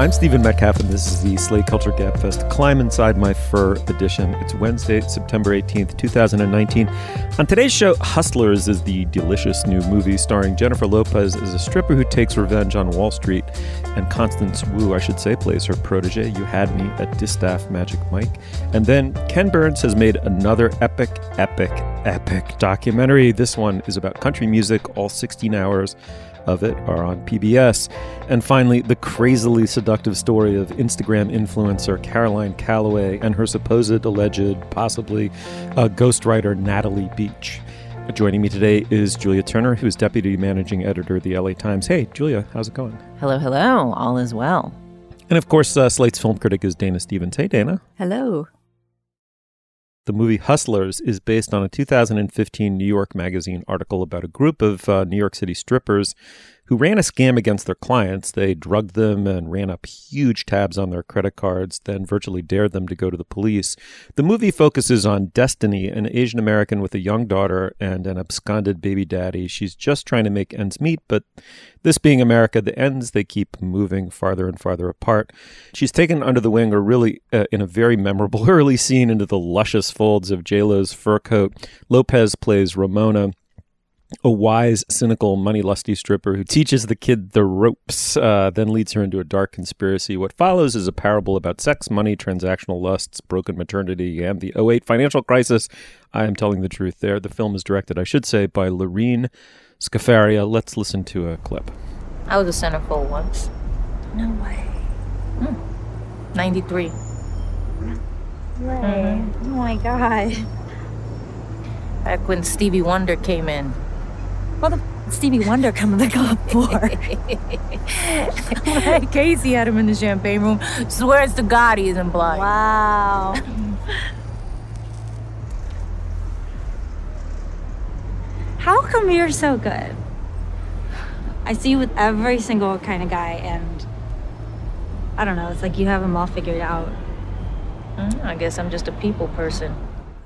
I'm Stephen Metcalf, and this is the Slate Culture Gabfest Climb Inside My Fur edition. It's Wednesday, September 18th, 2019. On today's show, Hustlers is the delicious new movie starring Jennifer Lopez as a stripper who takes revenge on Wall Street, and Constance Wu, I should say, plays her protege. You had me at Distaff Magic Mike. And then Ken Burns has made another epic, epic, epic documentary. This one is about country music, all 16 hours of it are on PBS. And finally, the crazily seductive story of Instagram influencer Caroline Calloway and her supposed, alleged, possibly uh, ghostwriter Natalie Beach. Joining me today is Julia Turner, who is deputy managing editor of the LA Times. Hey, Julia, how's it going? Hello, hello. All is well. And of course, uh, Slate's film critic is Dana Stevens. Hey, Dana. Hello. The movie Hustlers is based on a 2015 New York Magazine article about a group of uh, New York City strippers who ran a scam against their clients. They drugged them and ran up huge tabs on their credit cards, then virtually dared them to go to the police. The movie focuses on Destiny, an Asian American with a young daughter and an absconded baby daddy. She's just trying to make ends meet, but this being America, the ends they keep moving farther and farther apart. She's taken under the wing, or really uh, in a very memorable early scene, into the luscious folds of JLo's fur coat. Lopez plays Ramona a wise, cynical, money lusty stripper who teaches the kid the ropes, uh, then leads her into a dark conspiracy. What follows is a parable about sex, money, transactional lusts, broken maternity, and the 08 financial crisis. I am telling the truth there. The film is directed, I should say, by Lorene Scafaria. Let's listen to a clip. I was a centerfold once. No way. Hmm. 93. Way. Oh my god. Back when Stevie Wonder came in. What the Stevie Wonder come to the club for? Casey had him in the champagne room. Swears to God he isn't blind. wow. How come you're so good? I see you with every single kind of guy, and I don't know. It's like you have them all figured out. Mm, I guess I'm just a people person.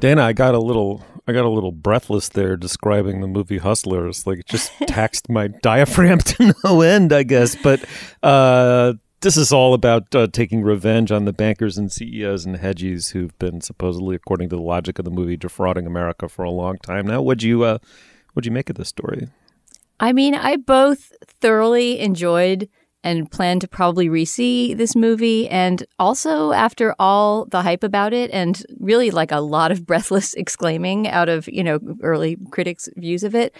Dana, I got a little I got a little breathless there describing the movie Hustlers. Like it just taxed my diaphragm to no end, I guess. But uh, this is all about uh, taking revenge on the bankers and CEOs and hedgies who've been supposedly, according to the logic of the movie, defrauding America for a long time now. What'd you uh, what'd you make of this story? I mean, I both thoroughly enjoyed and plan to probably re-see this movie. And also after all the hype about it and really like a lot of breathless exclaiming out of you know early critics views of it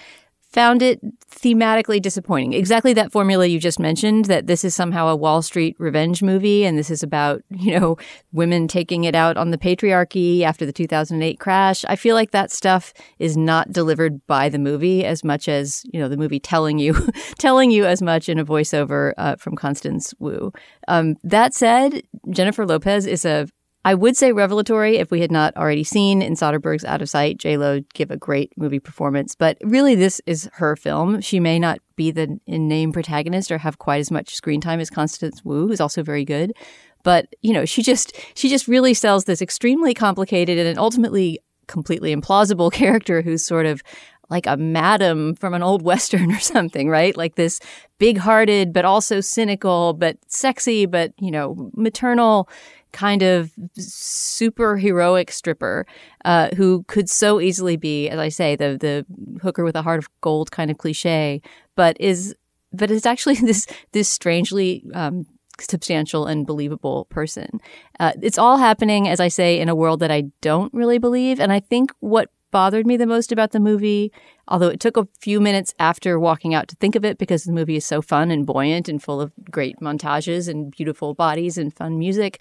found it thematically disappointing. Exactly that formula you just mentioned that this is somehow a wall street revenge movie and this is about you know women taking it out on the patriarchy after the 2008 crash. I feel like that stuff is not delivered by the movie as much as you know the movie telling you telling you as much in a voiceover uh, from constance wu. Um, that said jennifer lopez is a I would say revelatory if we had not already seen in Soderbergh's Out of Sight, J-Lo give a great movie performance. But really, this is her film. She may not be the in-name protagonist or have quite as much screen time as Constance Wu, who's also very good. But, you know, she just she just really sells this extremely complicated and ultimately completely implausible character who's sort of like a madam from an old western or something, right? Like this big-hearted but also cynical but sexy but, you know, maternal kind of super heroic stripper uh, who could so easily be, as I say, the the hooker with a heart of gold kind of cliche, but is but is actually this this strangely um, substantial and believable person. Uh, it's all happening, as I say, in a world that I don't really believe, and I think what bothered me the most about the movie, although it took a few minutes after walking out to think of it because the movie is so fun and buoyant and full of great montages and beautiful bodies and fun music,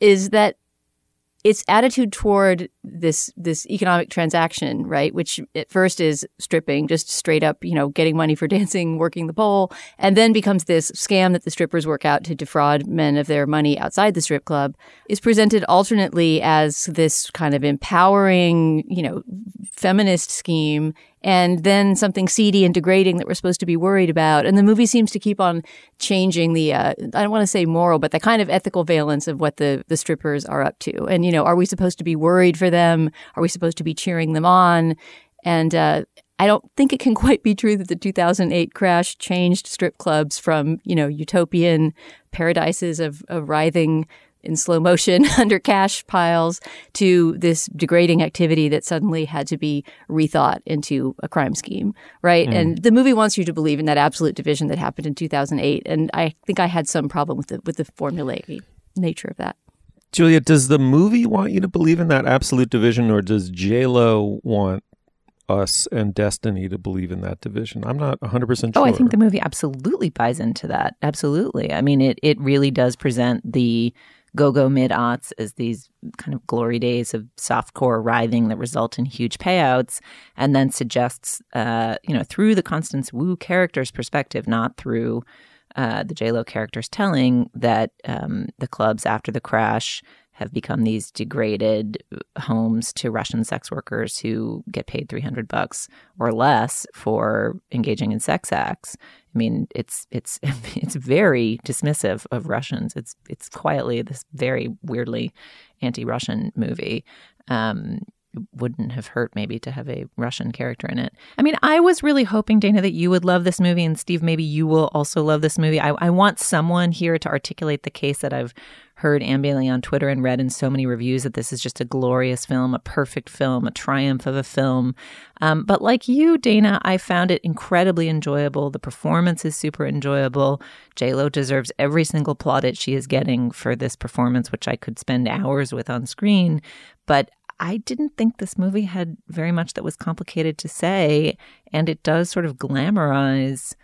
is that its attitude toward this this economic transaction, right? Which at first is stripping, just straight up, you know, getting money for dancing, working the pole, and then becomes this scam that the strippers work out to defraud men of their money outside the strip club, is presented alternately as this kind of empowering, you know, feminist scheme and then something seedy and degrading that we're supposed to be worried about. And the movie seems to keep on changing the, uh, I don't want to say moral, but the kind of ethical valence of what the, the strippers are up to. And, you know, are we supposed to be worried for them? Are we supposed to be cheering them on? And, uh, I don't think it can quite be true that the 2008 crash changed strip clubs from, you know, utopian paradises of, of writhing in slow motion under cash piles to this degrading activity that suddenly had to be rethought into a crime scheme, right? Mm. And the movie wants you to believe in that absolute division that happened in 2008, and I think I had some problem with the with the formulaic nature of that. Julia, does the movie want you to believe in that absolute division, or does J Lo want us and Destiny to believe in that division? I'm not 100 percent sure. Oh, I think the movie absolutely buys into that. Absolutely. I mean, it it really does present the go-go mid-aughts as these kind of glory days of softcore writhing that result in huge payouts and then suggests uh, you know through the constance wu character's perspective not through uh, the j-lo character's telling that um, the clubs after the crash have become these degraded homes to Russian sex workers who get paid 300 bucks or less for engaging in sex acts. I mean, it's it's it's very dismissive of Russians. It's it's quietly this very weirdly anti-Russian movie. Um, wouldn't have hurt maybe to have a Russian character in it. I mean, I was really hoping, Dana, that you would love this movie, and Steve, maybe you will also love this movie. I, I want someone here to articulate the case that I've heard ambiently on Twitter and read in so many reviews that this is just a glorious film, a perfect film, a triumph of a film. Um, but like you, Dana, I found it incredibly enjoyable. The performance is super enjoyable. J Lo deserves every single plaudit she is getting for this performance, which I could spend hours with on screen. But I didn't think this movie had very much that was complicated to say, and it does sort of glamorize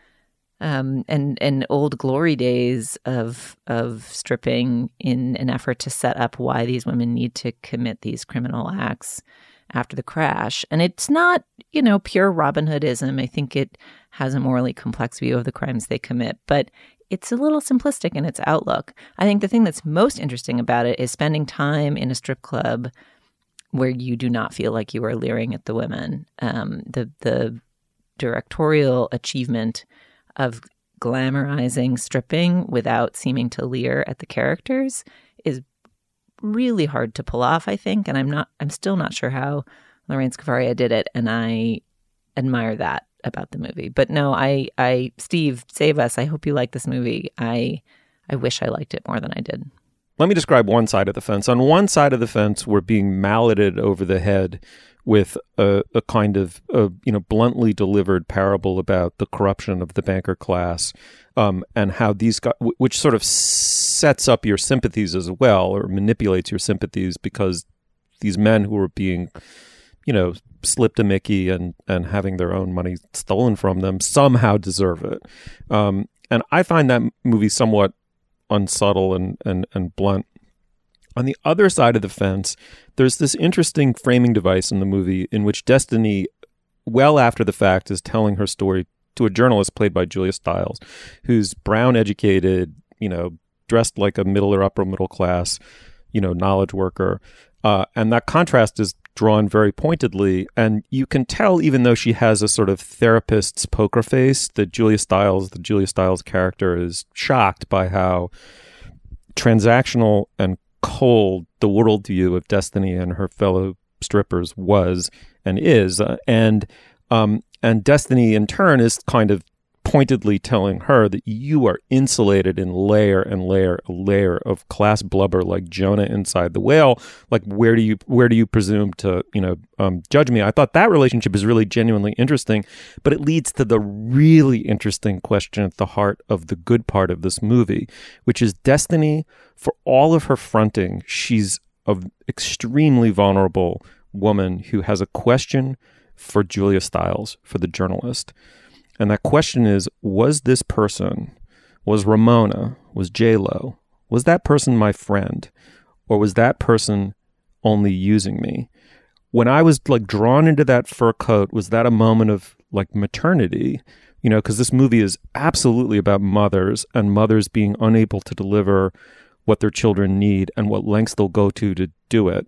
um, and and old glory days of of stripping in an effort to set up why these women need to commit these criminal acts after the crash. And it's not, you know, pure Robin Hoodism. I think it has a morally complex view of the crimes they commit, but it's a little simplistic in its outlook. I think the thing that's most interesting about it is spending time in a strip club where you do not feel like you are leering at the women. Um, the the directorial achievement of glamorizing stripping without seeming to leer at the characters is really hard to pull off, I think. And I'm not, I'm still not sure how Lorraine Scafaria did it. And I admire that about the movie. But no, I, I, Steve, save us. I hope you like this movie. I, I wish I liked it more than I did. Let me describe one side of the fence. On one side of the fence, we're being malleted over the head with a, a kind of a, you know bluntly delivered parable about the corruption of the banker class um, and how these guys, which sort of sets up your sympathies as well or manipulates your sympathies because these men who are being you know slipped a Mickey and and having their own money stolen from them somehow deserve it. Um, and I find that movie somewhat unsubtle and and and blunt. On the other side of the fence, there's this interesting framing device in the movie in which Destiny, well after the fact, is telling her story to a journalist played by Julia Stiles, who's brown educated, you know, dressed like a middle or upper middle class, you know, knowledge worker. Uh, and that contrast is drawn very pointedly. And you can tell, even though she has a sort of therapist's poker face, that Julia Stiles, the Julia Stiles character, is shocked by how transactional and cold the worldview of Destiny and her fellow strippers was and is, uh, and um, and Destiny in turn is kind of pointedly telling her that you are insulated in layer and layer layer of class blubber like Jonah inside the whale. Like where do you where do you presume to you know um, judge me? I thought that relationship is really genuinely interesting, but it leads to the really interesting question at the heart of the good part of this movie, which is Destiny. For all of her fronting, she's an extremely vulnerable woman who has a question for Julia Stiles, for the journalist and that question is was this person, was Ramona, was Lo, was that person my friend? Or was that person only using me. When I was like drawn into that fur coat, was that a moment of like maternity? You know, because this movie is absolutely about mothers and mothers being unable to deliver what their children need and what lengths they'll go to to do it.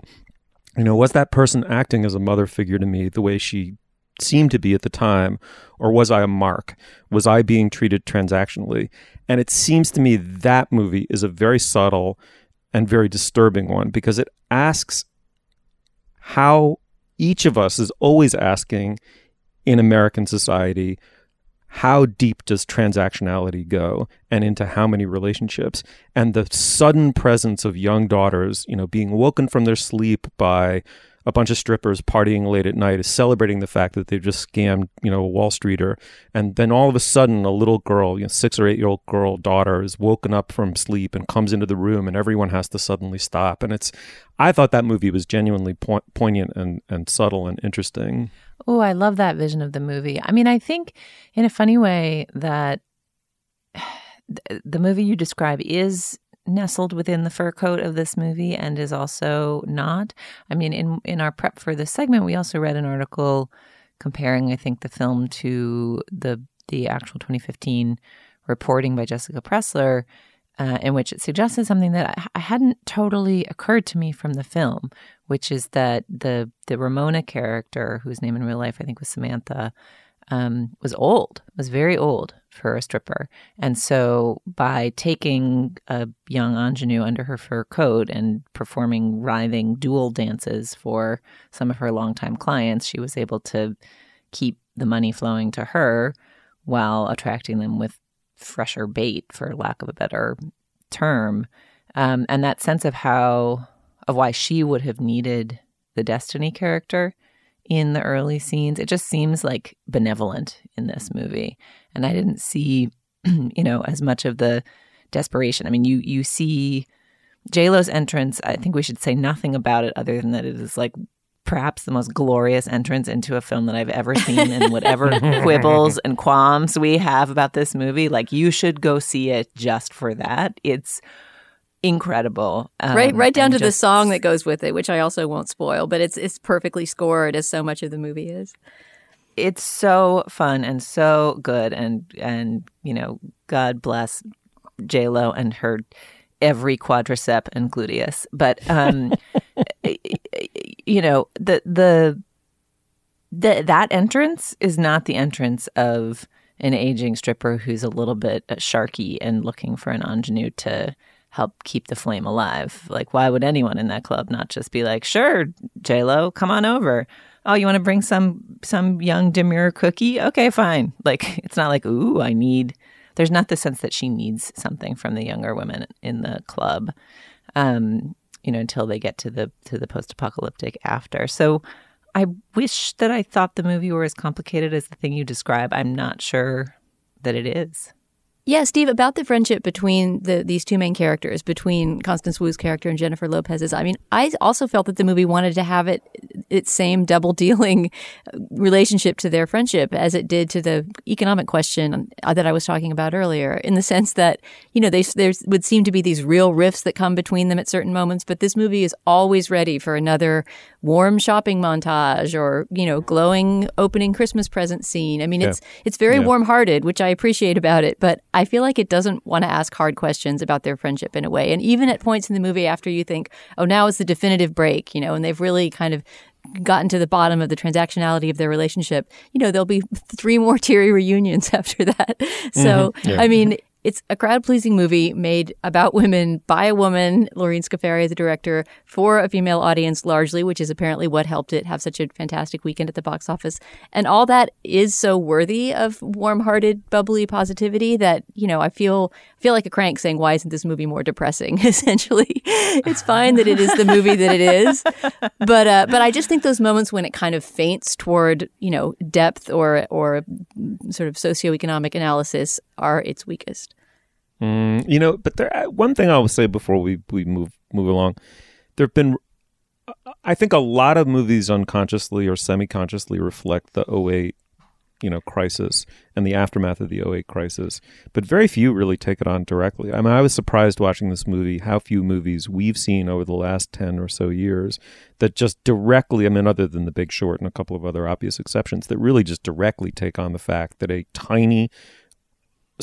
You know, was that person acting as a mother figure to me the way she seemed to be at the time, or was I a mark? Was I being treated transactionally? And it seems to me that movie is a very subtle and very disturbing one because it asks how each of us is always asking in American society how deep does transactionality go and into how many relationships and the sudden presence of young daughters you know being woken from their sleep by a bunch of strippers partying late at night is celebrating the fact that they've just scammed, you know, a Wall Streeter. And then all of a sudden, a little girl, you know, six or eight year old girl daughter is woken up from sleep and comes into the room and everyone has to suddenly stop. And it's, I thought that movie was genuinely po- poignant and, and subtle and interesting. Oh, I love that vision of the movie. I mean, I think in a funny way that the movie you describe is nestled within the fur coat of this movie and is also not. I mean, in in our prep for this segment, we also read an article comparing, I think, the film to the the actual 2015 reporting by Jessica Pressler, uh, in which it suggested something that I, I hadn't totally occurred to me from the film, which is that the the Ramona character, whose name in real life I think was Samantha, um, was old, was very old for a stripper. And so by taking a young ingenue under her fur coat and performing writhing dual dances for some of her longtime clients, she was able to keep the money flowing to her while attracting them with fresher bait, for lack of a better term. Um, and that sense of how, of why she would have needed the Destiny character in the early scenes. It just seems like benevolent in this movie. And I didn't see, you know, as much of the desperation. I mean, you you see J-Lo's entrance, I think we should say nothing about it other than that it is like perhaps the most glorious entrance into a film that I've ever seen and whatever quibbles and qualms we have about this movie, like you should go see it just for that. It's incredible. Um, right, right down to just, the song that goes with it, which I also won't spoil, but it's it's perfectly scored as so much of the movie is. It's so fun and so good, and and you know, God bless J Lo and her every quadricep and gluteus, but um, you know, the the the that entrance is not the entrance of an aging stripper who's a little bit sharky and looking for an ingenue to help keep the flame alive. Like, why would anyone in that club not just be like, "Sure, J Lo, come on over." Oh, you want to bring some some young demure cookie? Okay, fine. Like, it's not like, "Ooh, I need." There's not the sense that she needs something from the younger women in the club, um, you know, until they get to the to the post apocalyptic after. So, I wish that I thought the movie were as complicated as the thing you describe. I'm not sure that it is. Yeah, Steve, about the friendship between the these two main characters, between Constance Wu's character and Jennifer Lopez's. I mean, I also felt that the movie wanted to have it its same double dealing relationship to their friendship as it did to the economic question that I was talking about earlier, in the sense that you know they there would seem to be these real rifts that come between them at certain moments, but this movie is always ready for another warm shopping montage or you know glowing opening Christmas present scene. I mean, yeah. it's it's very yeah. warm hearted, which I appreciate about it, but I feel like it doesn't want to ask hard questions about their friendship in a way. And even at points in the movie after you think, oh, now is the definitive break, you know, and they've really kind of gotten to the bottom of the transactionality of their relationship, you know, there'll be three more teary reunions after that. So, mm-hmm. yeah. I mean, it's a crowd pleasing movie made about women by a woman, Lorene Scafaria, the director, for a female audience largely, which is apparently what helped it have such a fantastic weekend at the box office. And all that is so worthy of warm hearted, bubbly positivity that, you know, I feel feel like a crank saying, Why isn't this movie more depressing? Essentially. It's fine that it is the movie that it is. But uh, but I just think those moments when it kind of feints toward, you know, depth or or sort of socioeconomic analysis are its weakest. Mm, you know, but there uh, one thing I will say before we we move move along, there've been I think a lot of movies unconsciously or semi-consciously reflect the 08 you know crisis and the aftermath of the 08 crisis but very few really take it on directly i mean i was surprised watching this movie how few movies we've seen over the last 10 or so years that just directly i mean other than the big short and a couple of other obvious exceptions that really just directly take on the fact that a tiny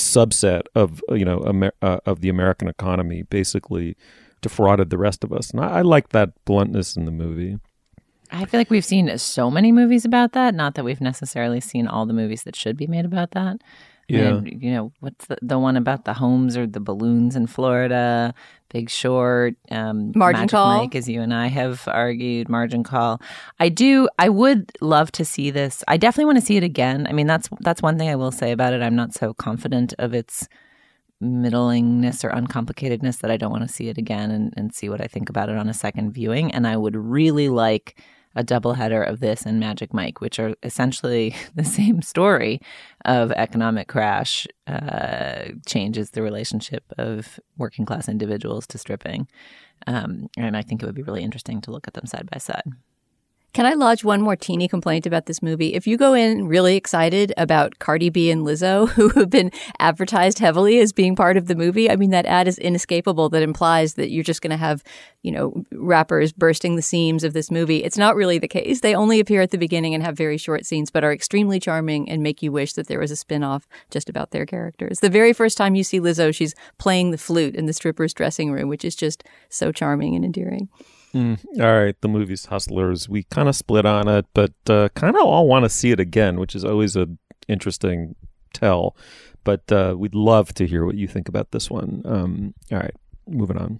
subset of you know Amer- uh, of the american economy basically defrauded the rest of us and I, I like that bluntness in the movie I feel like we've seen so many movies about that. Not that we've necessarily seen all the movies that should be made about that. Yeah. And, you know, what's the, the one about the homes or the balloons in Florida? Big Short, um, Margin Magic Call. Mike, as you and I have argued, Margin Call. I do. I would love to see this. I definitely want to see it again. I mean, that's that's one thing I will say about it. I'm not so confident of its middlingness or uncomplicatedness that I don't want to see it again and, and see what I think about it on a second viewing. And I would really like a doubleheader of this and Magic Mike, which are essentially the same story of economic crash uh, changes the relationship of working class individuals to stripping. Um, and I think it would be really interesting to look at them side by side. Can I lodge one more teeny complaint about this movie? If you go in really excited about Cardi B and Lizzo, who have been advertised heavily as being part of the movie, I mean, that ad is inescapable that implies that you're just going to have, you know, rappers bursting the seams of this movie. It's not really the case. They only appear at the beginning and have very short scenes, but are extremely charming and make you wish that there was a spin off just about their characters. The very first time you see Lizzo, she's playing the flute in the stripper's dressing room, which is just so charming and endearing. Mm, all right, the movie's Hustlers. We kind of split on it, but uh, kind of all want to see it again, which is always an interesting tell. But uh, we'd love to hear what you think about this one. Um, all right, moving on.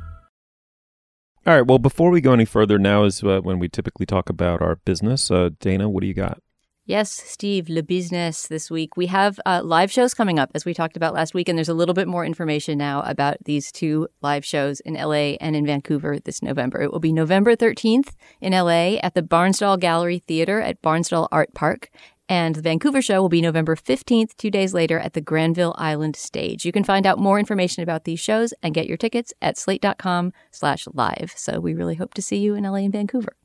All right, well, before we go any further, now is uh, when we typically talk about our business. Uh, Dana, what do you got? Yes, Steve, Le Business this week. We have uh, live shows coming up, as we talked about last week, and there's a little bit more information now about these two live shows in LA and in Vancouver this November. It will be November 13th in LA at the Barnsdall Gallery Theater at Barnsdall Art Park. And the Vancouver show will be November 15th, two days later, at the Granville Island stage. You can find out more information about these shows and get your tickets at slate.com slash live. So we really hope to see you in LA and Vancouver.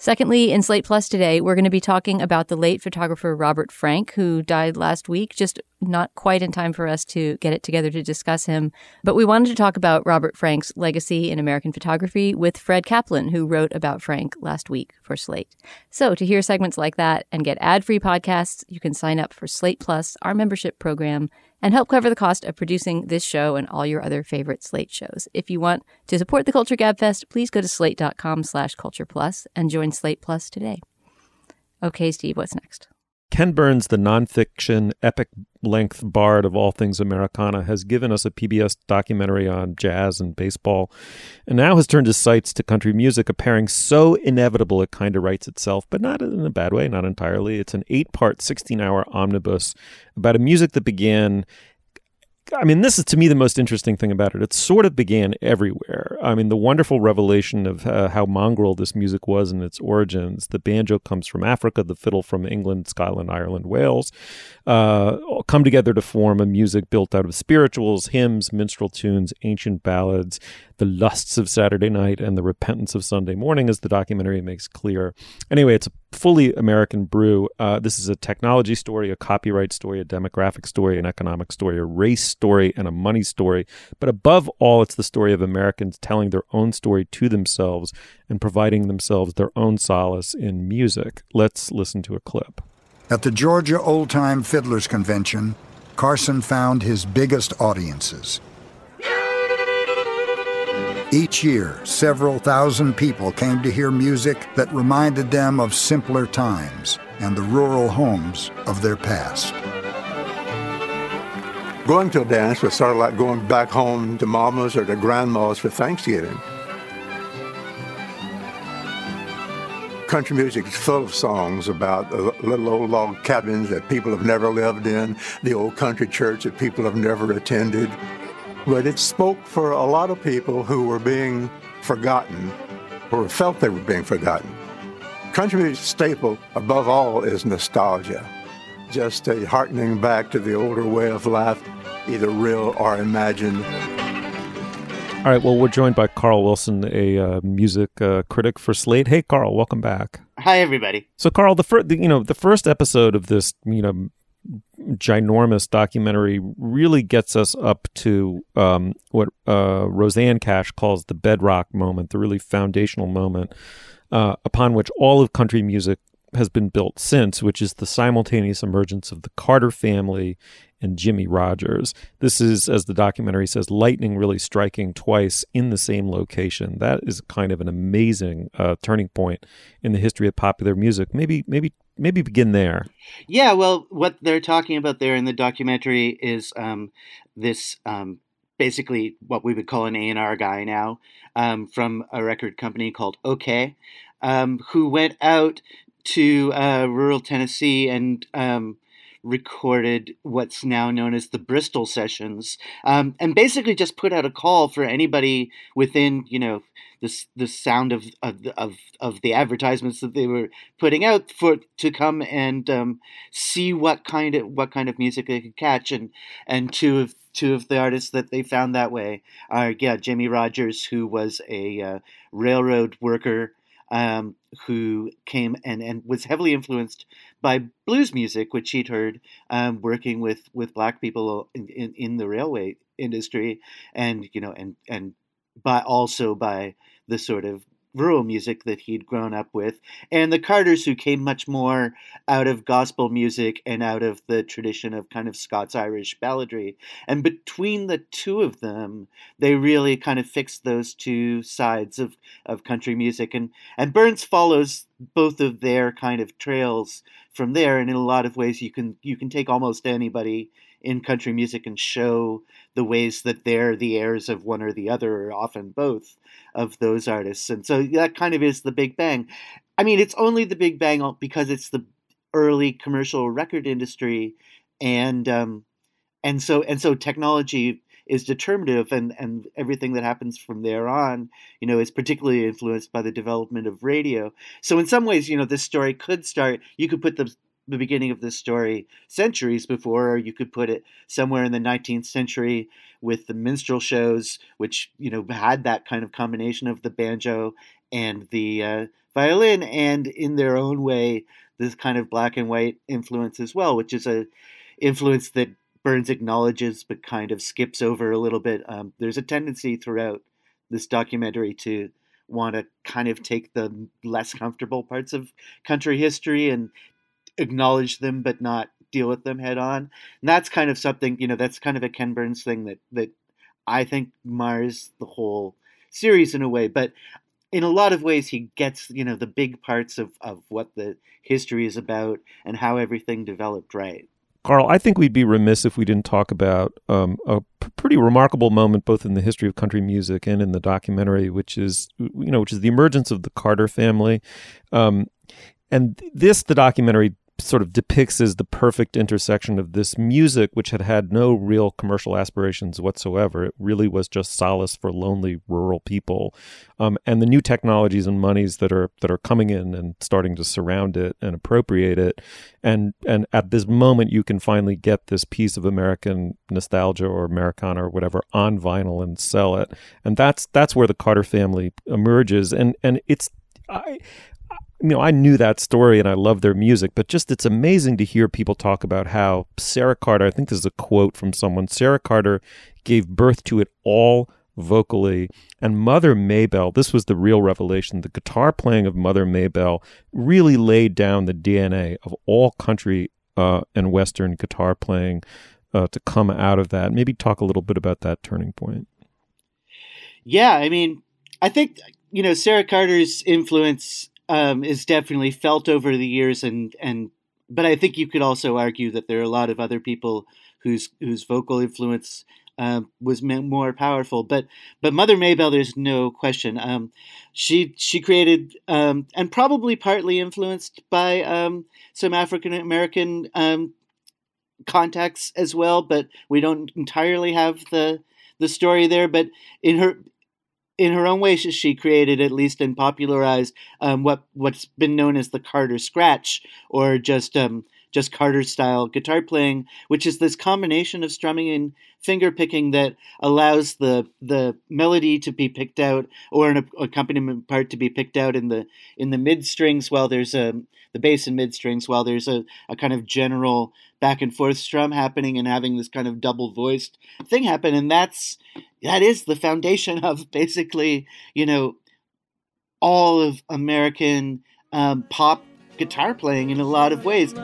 Secondly, in Slate Plus today, we're going to be talking about the late photographer Robert Frank, who died last week, just not quite in time for us to get it together to discuss him. But we wanted to talk about Robert Frank's legacy in American photography with Fred Kaplan, who wrote about Frank last week for Slate. So to hear segments like that and get ad free podcasts, you can sign up for Slate Plus, our membership program, and help cover the cost of producing this show and all your other favorite Slate shows. If you want to support the Culture Gabfest, please go to slate.com slash culture plus and join Slate Plus today. Okay, Steve, what's next? Ken Burns, the nonfiction epic length bard of all things Americana, has given us a PBS documentary on jazz and baseball, and now has turned his sights to country music, a pairing so inevitable it kind of writes itself, but not in a bad way, not entirely. It's an eight part, 16 hour omnibus about a music that began I mean, this is to me the most interesting thing about it. It sort of began everywhere. I mean, the wonderful revelation of uh, how mongrel this music was in its origins. The banjo comes from Africa, the fiddle from England, Scotland, Ireland, Wales, uh, come together to form a music built out of spirituals, hymns, minstrel tunes, ancient ballads, the lusts of Saturday night, and the repentance of Sunday morning, as the documentary makes clear. Anyway, it's a fully American brew. Uh, this is a technology story, a copyright story, a demographic story, an economic story, a race story, and a money story. But above all, it's the story of Americans telling their own story to themselves and providing themselves their own solace in music. Let's listen to a clip. At the Georgia Old Time Fiddlers Convention, Carson found his biggest audiences. Each year, several thousand people came to hear music that reminded them of simpler times and the rural homes of their past. Going to a dance was sort of like going back home to mama's or to grandma's for Thanksgiving. Country music is full of songs about the little old log cabins that people have never lived in, the old country church that people have never attended. But it spoke for a lot of people who were being forgotten or felt they were being forgotten. Country music staple, above all, is nostalgia. Just a hearkening back to the older way of life, either real or imagined. All right. Well, we're joined by Carl Wilson, a uh, music uh, critic for Slate. Hey, Carl, welcome back. Hi, everybody. So, Carl, the first, you know, the first episode of this, you know, ginormous documentary really gets us up to um, what uh, Rosanne Cash calls the bedrock moment, the really foundational moment uh, upon which all of country music has been built since, which is the simultaneous emergence of the Carter family and Jimmie Rodgers. This is, as the documentary says, lightning really striking twice in the same location. That is kind of an amazing uh, turning point in the history of popular music. Maybe, maybe, maybe begin there. Yeah, well, what they're talking about there in the documentary is um, this. Um, basically, what we would call an A and R guy now, um, from a record company called OKeh, um, who went out to uh, rural Tennessee and um, recorded what's now known as the Bristol sessions, um, and basically just put out a call for anybody within, you know, the the sound of of of, of the advertisements that they were putting out for to come and um, see what kind of what kind of music they could catch, and and two of two of the artists that they found that way are yeah Jimmie Rodgers, who was a uh, railroad worker um, who came and, and was heavily influenced by blues music, which he'd heard um, working with, with black people in, in, in, the railway industry, and you know, and and by also by the sort of rural music that he'd grown up with, and the Carters, who came much more out of gospel music and out of the tradition of kind of Scots Irish balladry. And between the two of them, they really kind of fixed those two sides of, of country music. And, and Burns follows both of their kind of trails from there. And in a lot of ways, you can you can take almost anybody in country music and show the ways that they're the heirs of one or the other, or often both of those artists. And so that kind of is the Big Bang. I mean, it's only the Big Bang because it's the early commercial record industry, and um, and so and so technology is determinative and, and everything that happens from there on, you know, is particularly influenced by the development of radio. So in some ways, you know, this story could start, you could put the the beginning of this story centuries before, or you could put it somewhere in the 19th century with the minstrel shows, which you know had that kind of combination of the banjo and the uh, violin, and in their own way, this kind of black and white influence as well, which is a influence that Burns acknowledges but kind of skips over a little bit. Um, there's a tendency throughout this documentary to want to kind of take the less comfortable parts of country history and acknowledge them but not deal with them head on. And that's kind of something, you know, that's kind of a Ken Burns thing that that I think mars the whole series in a way. But in a lot of ways he gets, you know, the big parts of, of what the history is about and how everything developed right. Carl, I think we'd be remiss if we didn't talk about um, a p- pretty remarkable moment, both in the history of country music and in the documentary, which is, you know, which is the emergence of the Carter family. Um, and this, the documentary sort of depicts as the perfect intersection of this music, which had had no real commercial aspirations whatsoever. It really was just solace for lonely rural people, um, and the new technologies and monies that are that are coming in and starting to surround it and appropriate it. And and at this moment, you can finally get this piece of American nostalgia or Americana or whatever on vinyl and sell it. And that's that's where the Carter family emerges. And and it's I you know, I knew that story and I love their music, but just it's amazing to hear people talk about how Sarah Carter, I think this is a quote from someone, Sarah Carter gave birth to it all vocally. And Mother Maybelle, this was the real revelation. The guitar playing of Mother Maybelle really laid down the DNA of all country uh, and Western guitar playing uh, to come out of that. Maybe talk a little bit about that turning point. Yeah, I mean, I think, you know, Sarah Carter's influence um, is definitely felt over the years, and and but I think you could also argue that there are a lot of other people whose whose vocal influence uh, was more powerful. But but Mother Maybelle, there's no question. Um, she she created um, and probably partly influenced by um, some African American um, contacts as well. But we don't entirely have the the story there. But in her in her own way, she created at least and popularized um, what what's been known as the Carter scratch, or just um, just Carter style guitar playing, which is this combination of strumming and finger picking that allows the the melody to be picked out or an accompaniment part to be picked out in the in the mid strings while there's a the bass and mid strings while there's a, a kind of general back and forth strum happening and having this kind of double voiced thing happen and that's that is the foundation of basically you know all of American um, pop guitar playing in a lot of ways.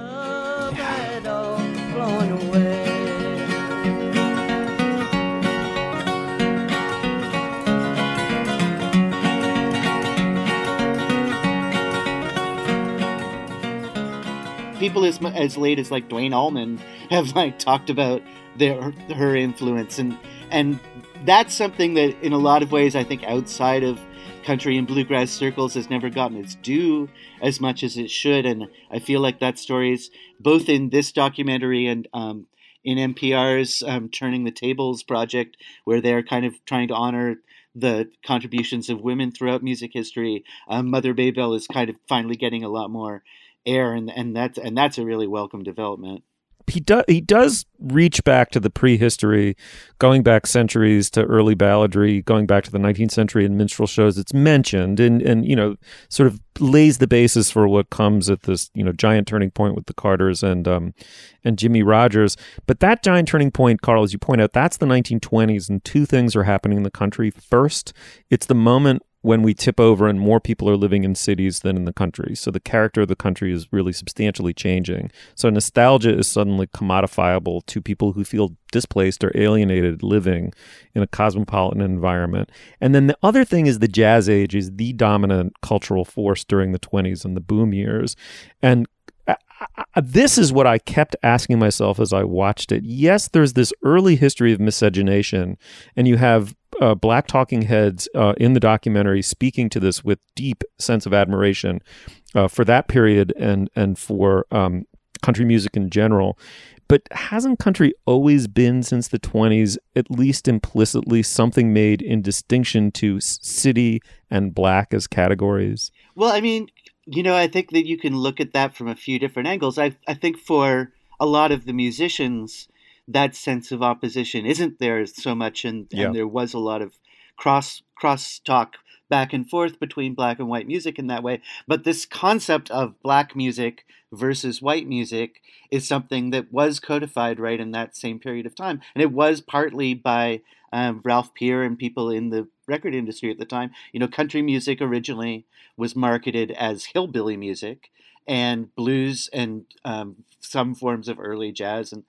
People as as late as like Duane Allman have like talked about their her influence and and that's something that in a lot of ways I think outside of country and bluegrass circles has never gotten its due as much as it should and I feel like that story is both in this documentary and um, in NPR's um, Turning the Tables project where they're kind of trying to honor the contributions of women throughout music history. Um, Mother Maybelle is kind of finally getting a lot more air, and and that's and that's a really welcome development. He does he does reach back to the prehistory, going back centuries to early balladry, going back to the 19th century and minstrel shows. It's mentioned and and you know sort of lays the basis for what comes at this you know giant turning point with the Carters and um and Jimmie Rodgers. But that giant turning point, Carl, as you point out, that's the 1920s, and two things are happening in the country. First, it's the moment when we tip over and more people are living in cities than in the country. So the character of the country is really substantially changing. So nostalgia is suddenly commodifiable to people who feel displaced or alienated living in a cosmopolitan environment. And then the other thing is the jazz age is the dominant cultural force during the 20s and the boom years. And I, I, this is what I kept asking myself as I watched it. Yes, there's this early history of miscegenation, and you have uh, black talking heads uh, in the documentary speaking to this with deep sense of admiration uh, for that period and and for um, country music in general. But hasn't country always been since the 20s, at least implicitly, something made in distinction to city and black as categories? Well, I mean, you know, I think that you can look at that from a few different angles. I, I think for a lot of the musicians, that sense of opposition isn't there so much, and, yeah. and there was a lot of cross cross talk back and forth between black and white music in that way. But this concept of black music versus white music is something that was codified right in that same period of time, and it was partly by um, Ralph Peer and people in the record industry at the time. You know, country music originally was marketed as hillbilly music, and blues and um, some forms of early jazz and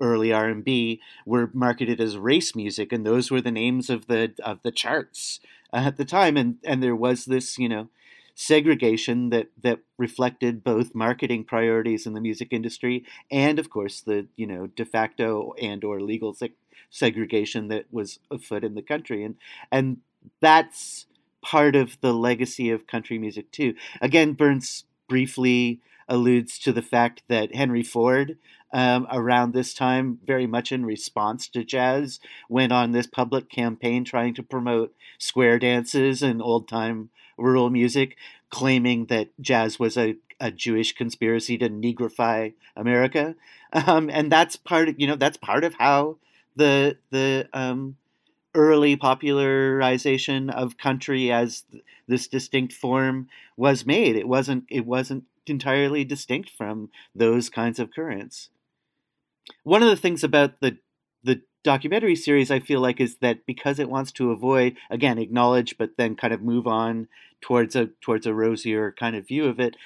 early R&B were marketed as race music and those were the names of the of the charts at the time and and there was this you know segregation that that reflected both marketing priorities in the music industry and of course the you know de facto and or legal se- segregation that was afoot in the country. And and that's part of the legacy of country music too. Again burns briefly alludes to the fact that Henry Ford, um, around this time, very much in response to jazz, went on this public campaign trying to promote square dances and old time rural music, claiming that jazz was a, a Jewish conspiracy to negrify America. Um, and that's part of, you know, that's part of how the, the, um, early popularization of country as this distinct form was made. It wasn't it wasn't entirely distinct from those kinds of currents. One of the things about the the documentary series I feel like is that because it wants to avoid again acknowledge but then kind of move on towards a towards a rosier kind of view of it,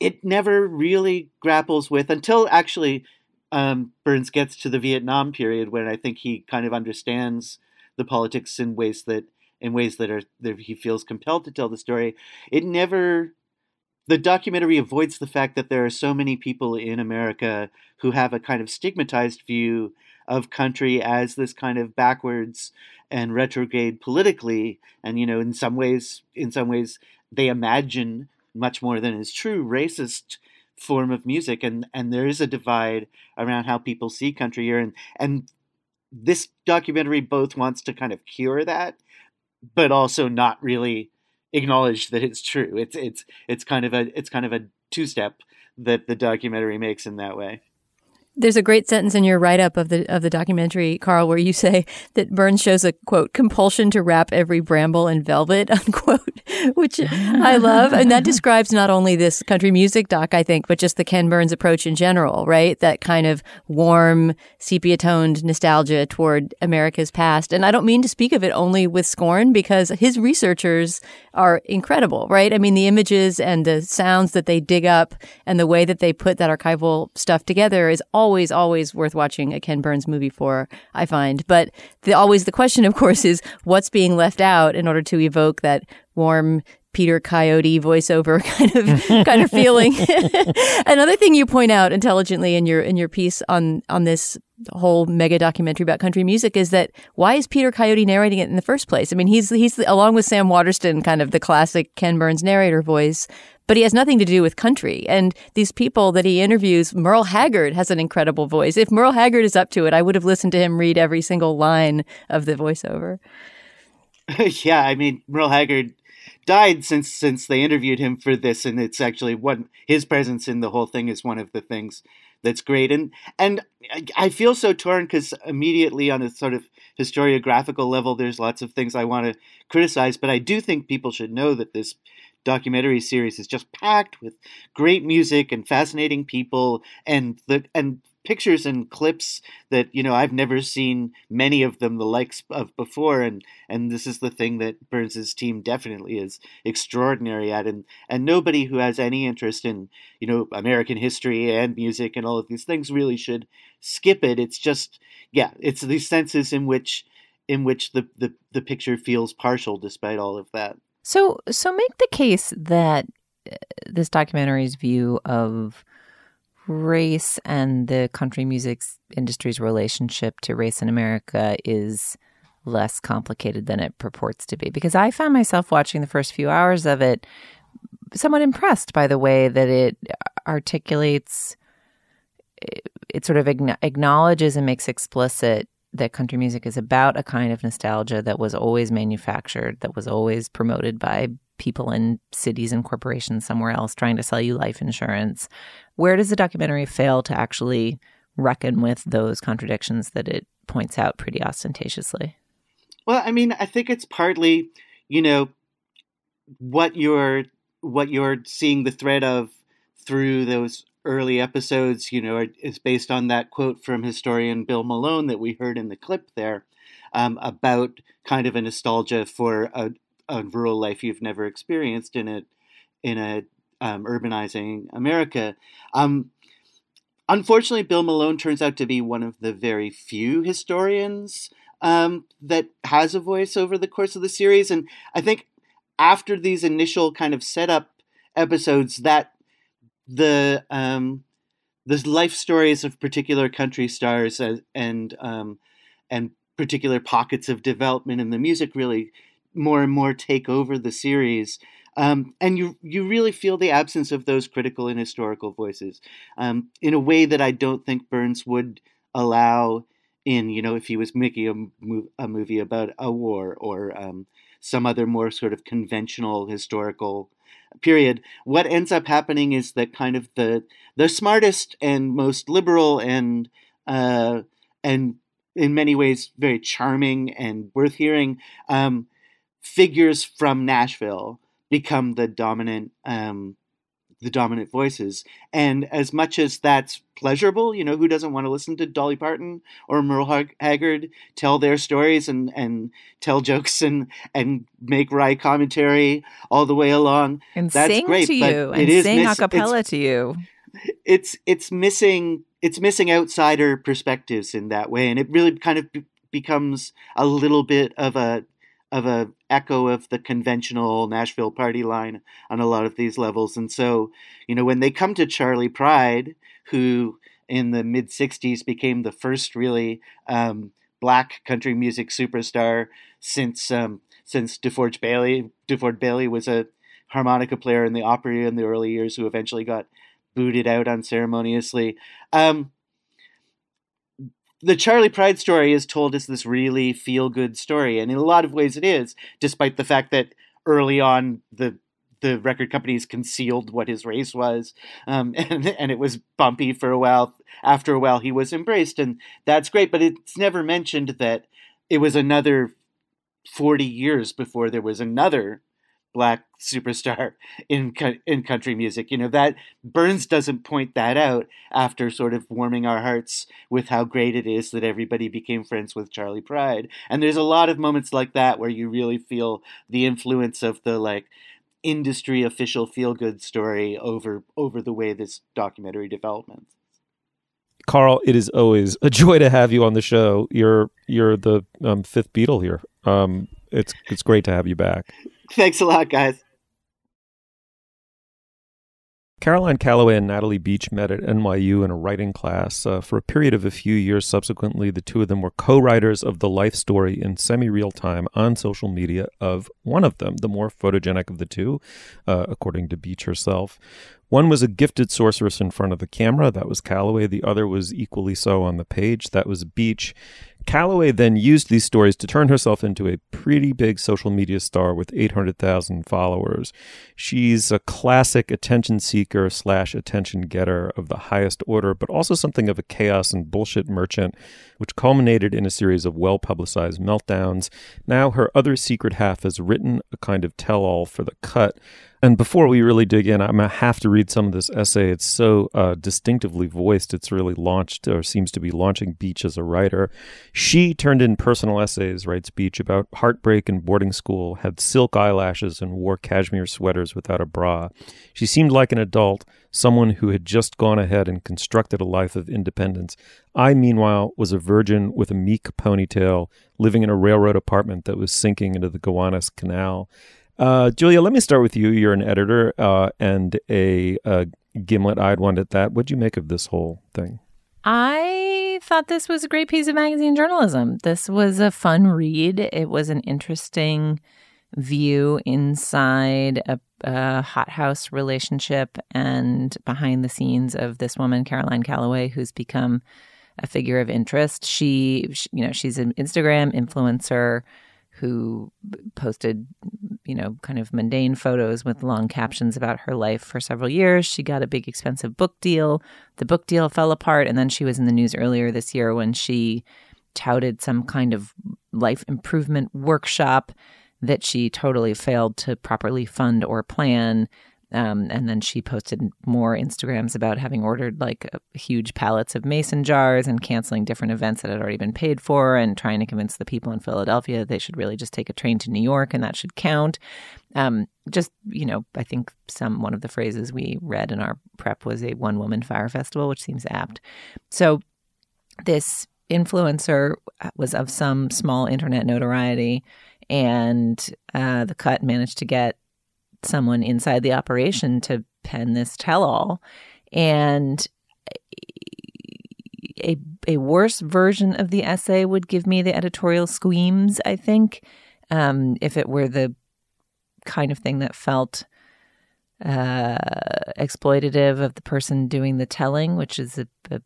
it never really grapples with until actually um, Burns gets to the Vietnam period when I think he kind of understands the politics in ways that in ways that are that he feels compelled to tell the story. It never the documentary avoids the fact that there are so many people in America who have a kind of stigmatized view of country as this kind of backwards and retrograde politically. And you know in some ways in some ways they imagine much more than is true racist form of music. And and there is a divide around how people see country here. And and this documentary both wants to kind of cure that but also not really acknowledge that it's true. It's it's it's kind of a it's kind of a two step that the documentary makes in that way there's a great sentence in your write up of the of the documentary, Carl, where you say that Burns shows a quote compulsion to wrap every bramble in velvet, unquote, which I love, and that describes not only this country music doc, I think, but just the Ken Burns approach in general, right? That kind of warm, sepia toned nostalgia toward America's past, and I don't mean to speak of it only with scorn because his researchers are incredible, right? I mean, the images and the sounds that they dig up and the way that they put that archival stuff together is all always, always worth watching a Ken Burns movie for, I find. But the, always the question, of course, is what's being left out in order to evoke that warm Peter Coyote voiceover kind of kind of feeling. Another thing you point out intelligently in your in your piece on on this whole mega documentary about country music is that why is Peter Coyote narrating it in the first place? I mean, he's he's along with Sam Waterston, kind of the classic Ken Burns narrator voice, but he has nothing to do with country. And these people that he interviews, Merle Haggard has an incredible voice. If Merle Haggard is up to it, I would have listened to him read every single line of the voiceover. yeah, I mean, Merle Haggard died since since they interviewed him for this, and it's actually one his presence in the whole thing is one of the things that's great. And and I feel so torn because immediately on a sort of historiographical level, there's lots of things I want to criticize, but I do think people should know that this documentary series is just packed with great music and fascinating people and the and pictures and clips that you know I've never seen many of them the likes of before. And and this is the thing that Burns's team definitely is extraordinary at. And and nobody who has any interest in you know American history and music and all of these things really should skip it. It's just yeah it's these senses in which in which the the, the picture feels partial despite all of that so so make the case that uh, this documentary's view of race and the country music industry's relationship to race in America is less complicated than it purports to be. Because I found myself watching the first few hours of it somewhat impressed by the way that it articulates, it sort of acknowledges and makes explicit that country music is about a kind of nostalgia that was always manufactured, that was always promoted by people in cities and corporations somewhere else trying to sell you life insurance. Where does the documentary fail to actually reckon with those contradictions that it points out pretty ostentatiously? Well, I mean, I think it's partly, you know, what you're what you're seeing the thread of through those early episodes, you know, is based on that quote from historian Bill Malone that we heard in the clip there um, about kind of a nostalgia for a, a rural life you've never experienced in a in a um, urbanizing America. Um, unfortunately, Bill Malone turns out to be one of the very few historians um, that has a voice over the course of the series, and I think after these initial kind of setup episodes, that the um, the life stories of particular country stars and and, um, and particular pockets of development in the music really more and more take over the series. Um, and you you really feel the absence of those critical and historical voices um, in a way that I don't think Burns would allow in you know if he was making a, a movie about a war or um, some other more sort of conventional historical period. What ends up happening is that kind of the the smartest and most liberal and uh, and in many ways very charming and worth hearing um, figures from Nashville become the dominant um, the dominant voices. And as much as that's pleasurable, you know, who doesn't want to listen to Dolly Parton or Merle Haggard tell their stories and, and tell jokes and, and make wry commentary all the way along? And that's sing great, to you and sing miss- a cappella to you. It's it's missing it's missing outsider perspectives in that way, and it really kind of becomes a little bit of a of a echo of the conventional Nashville party line on a lot of these levels. And so, you know, when they come to Charley Pride, who in the mid 60s became the first really um, black country music superstar since um, since DeFord Bailey. DeFord Bailey was a harmonica player in the Opry in the early years who eventually got booted out unceremoniously. Um, the Charley Pride story is told as this really feel good story, and in a lot of ways it is, despite the fact that early on the the record companies concealed what his race was, um, and and it was bumpy for a while. After a while, he was embraced, and that's great. But it's never mentioned that it was another forty years before there was another black superstar in in country music. You know that Burns doesn't point that out after sort of warming our hearts with how great it is that everybody became friends with Charley Pride. And there's a lot of moments like that where you really feel the influence of the like industry official feel good story over over the way this documentary development. Carl, it is always a joy to have you on the show. You're you're the um, fifth Beatle here. Um, it's it's great to have you back. Thanks a lot, guys. Caroline Calloway and Natalie Beach met at NYU in a writing class. Uh, for a period of a few years subsequently, the two of them were co writers of the life story in semi real time on social media of one of them, the more photogenic of the two, uh, according to Beach herself. One was a gifted sorceress in front of the camera. That was Calloway. The other was equally so on the page. That was Beach. Calloway then used these stories to turn herself into a pretty big social media star with 800,000 followers. She's a classic attention seeker slash attention getter of the highest order, but also something of a chaos and bullshit merchant, which culminated in a series of well publicized meltdowns. Now her other secret half has written a kind of tell all for the cut and before we really dig in, I'm gonna have to read some of this essay. It's so uh, distinctively voiced. It's really launched or seems to be launching Beach as a writer. She turned in personal essays, writes Beach, about heartbreak in boarding school, had silk eyelashes, and wore cashmere sweaters without a bra. She seemed like an adult, someone who had just gone ahead and constructed a life of independence. I, meanwhile, was a virgin with a meek ponytail, living in a railroad apartment that was sinking into the Gowanus Canal. Uh, Julia, let me start with you. You're an editor uh, and a, a gimlet-eyed one at that. What'd you make of this whole thing? I thought this was a great piece of magazine journalism. This was a fun read. It was an interesting view inside a, a hothouse relationship and behind the scenes of this woman, Caroline Calloway, who's become a figure of interest. She, she you know, she's an Instagram influencer who posted, you know, kind of mundane photos with long captions about her life for several years. She got a big expensive book deal. The book deal fell apart. And then she was in the news earlier this year when she touted some kind of life improvement workshop that she totally failed to properly fund or plan. Um, and then she posted more Instagrams about having ordered like huge pallets of mason jars and canceling different events that had already been paid for and trying to convince the people in Philadelphia they should really just take a train to New York and that should count. Um, just, you know, I think some one of the phrases we read in our prep was a one woman Fyre Festival, which seems apt. So this influencer was of some small internet notoriety and uh, the cut managed to get someone inside the operation to pen this tell all. And a, a worse version of the essay would give me the editorial squeams, I think, um, if it were the kind of thing that felt uh, exploitative of the person doing the telling, which is a, a,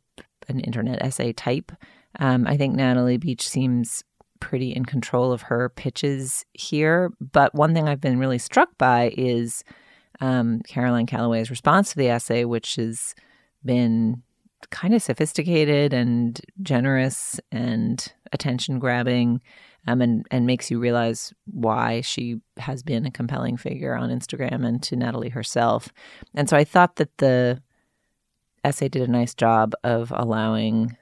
an internet essay type. Um, I think Natalie Beach seems pretty in control of her pitches here. But one thing I've been really struck by is um, Caroline Calloway's response to the essay, which has been kind of sophisticated and generous and attention grabbing. Um, and, and makes you realize why she has been a compelling figure on Instagram and to Natalie herself. And so I thought that the essay did a nice job of allowing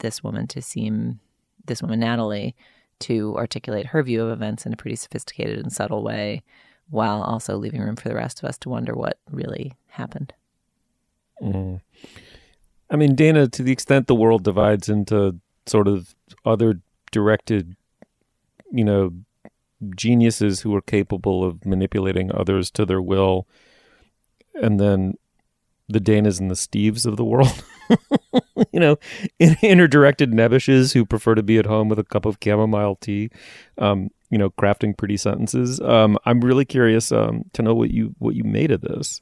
this woman to seem this woman, Natalie, to articulate her view of events in a pretty sophisticated and subtle way while also leaving room for the rest of us to wonder what really happened. Mm. I mean, Dana, to the extent the world divides into sort of other directed, you know, geniuses who are capable of manipulating others to their will, and then the Danas and the Steves of the world. you know, interdirected nebbishes who prefer to be at home with a cup of chamomile tea. Um, you know, crafting pretty sentences. Um, I'm really curious um, to know what you what you made of this.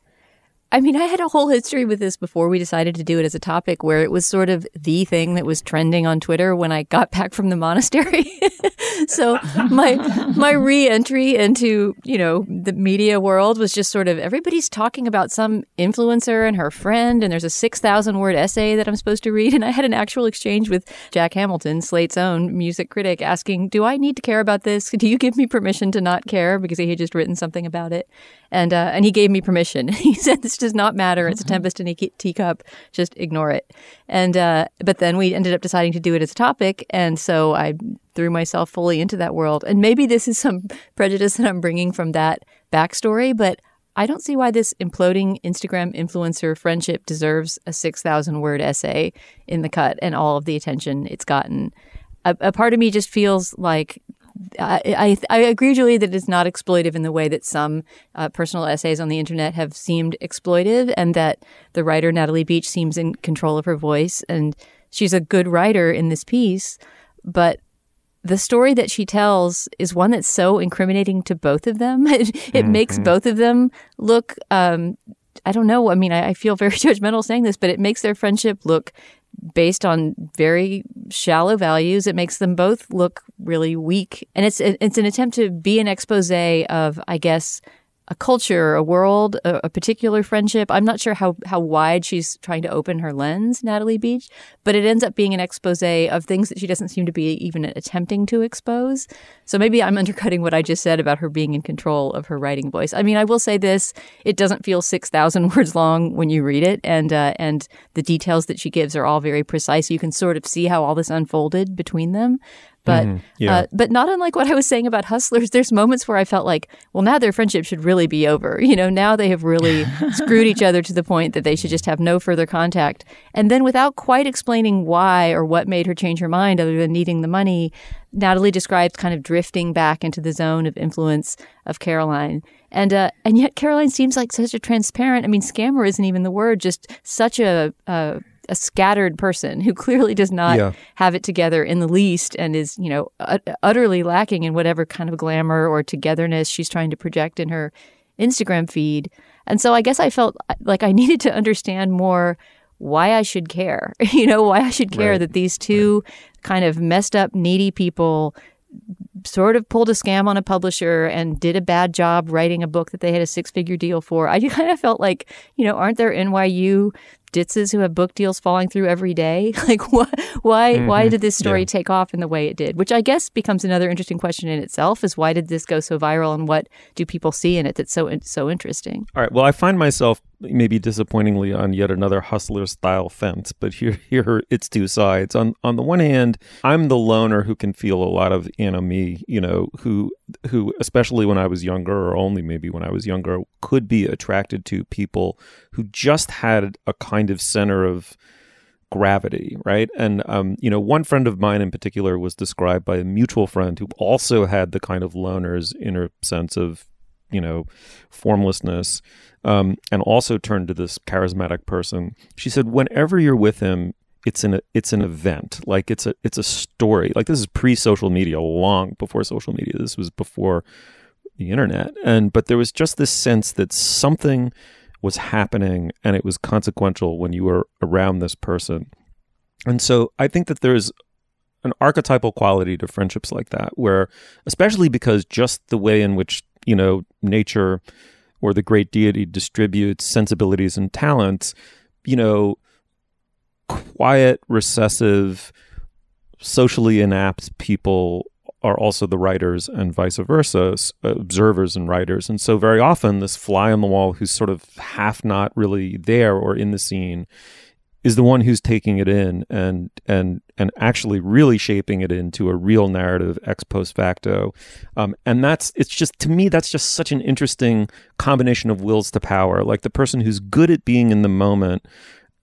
I mean, I had a whole history with this before we decided to do it as a topic where it was sort of the thing that was trending on Twitter when I got back from the monastery. so my my re-entry into, you know, the media world was just sort of everybody's talking about some influencer and her friend and there's a 6,000 word essay that I'm supposed to read and I had an actual exchange with Jack Hamilton, Slate's own music critic asking, "Do I need to care about this? Do you give me permission to not care because he had just written something about it?" And uh, and he gave me permission. he said this does not matter. It's a tempest in a teacup. Just ignore it. And uh, but then we ended up deciding to do it as a topic, and so I threw myself fully into that world. And maybe this is some prejudice that I'm bringing from that backstory, but I don't see why this imploding Instagram influencer friendship deserves a 6,000 word essay in the cut and all of the attention it's gotten. A, a, part of me just feels like I, I, I agree, Julie, that it's not exploitive in the way that some uh, personal essays on the internet have seemed exploitive, and that the writer Natalie Beach seems in control of her voice, and she's a good writer in this piece. But the story that she tells is one that's so incriminating to both of them. It, it mm-hmm. makes both of them look. Um, I don't know. I mean, I, I feel very judgmental saying this, but it makes their friendship look based on very shallow values. It makes them both look really weak. And it's it's an attempt to be an expose of, I guess, a culture, a world, a, a, particular friendship. I'm not sure how, how wide she's trying to open her lens, Natalie Beach, but it ends up being an expose of things that she doesn't seem to be even attempting to expose. So maybe I'm undercutting what I just said about her being in control of her writing voice. I mean, I will say this: it doesn't feel six thousand words long when you read it, and uh, and the details that she gives are all very precise. You can sort of see how all this unfolded between them. But mm, yeah. uh, but not unlike what I was saying about hustlers, there's moments where I felt like, well, now their friendship should really be over. You know, now they have really screwed each other to the point that they should just have no further contact. And then without quite explaining why or what made her change her mind other than needing the money, Natalie describes kind of drifting back into the zone of influence of Caroline. And uh, and yet Caroline seems like such a transparent. I mean, scammer isn't even the word. Just such a, a a scattered person who clearly does not yeah. have it together in the least and is, you know, utterly lacking in whatever kind of glamour or togetherness she's trying to project in her Instagram feed. And so I guess I felt uh, like I needed to understand more why I should care, you know, why I should care right. that these two right. kind of messed up, needy people sort of pulled a scam on a publisher and did a bad job writing a book that they had a six figure deal for. I kind of felt like, you know, aren't there NYU ditzes who have book deals falling through every day? Like, why why, mm-hmm. why did this story yeah. take off in the way it did? Which I guess becomes another interesting question in itself: is why did this go so viral, and what do people see in it that's so so interesting? All right. Well, I find myself maybe disappointingly on yet another hustler style fence, but here here it's two sides. On on the one hand, I'm the loner who can feel a lot of enemy, you know, who who especially when I was younger or only maybe when I was younger could be attracted to people who just had a kind of center of gravity, right? And um, you know, one friend of mine in particular was described by a mutual friend who also had the kind of loner's inner sense of, you know, formlessness, um, and also turned to this charismatic person. She said, whenever you're with him, it's an it's an event, like it's a it's a story. Like this is pre social media, long before social media. This was before the internet, and but there was just this sense that something was happening and it was consequential when you were around this person. And so I think that there's an archetypal quality to friendships like that, where, especially because just the way in which, you know, nature or the great deity distributes sensibilities and talents, you know, quiet, recessive, socially inapt people are also the writers and vice versa, observers and writers. And so very often this fly on the wall who's sort of half not really there or in the scene is the one who's taking it in and and and actually really shaping it into a real narrative ex post facto. Um, and that's it's just to me that's just such an interesting combination of wills to power. Like the person who's good at being in the moment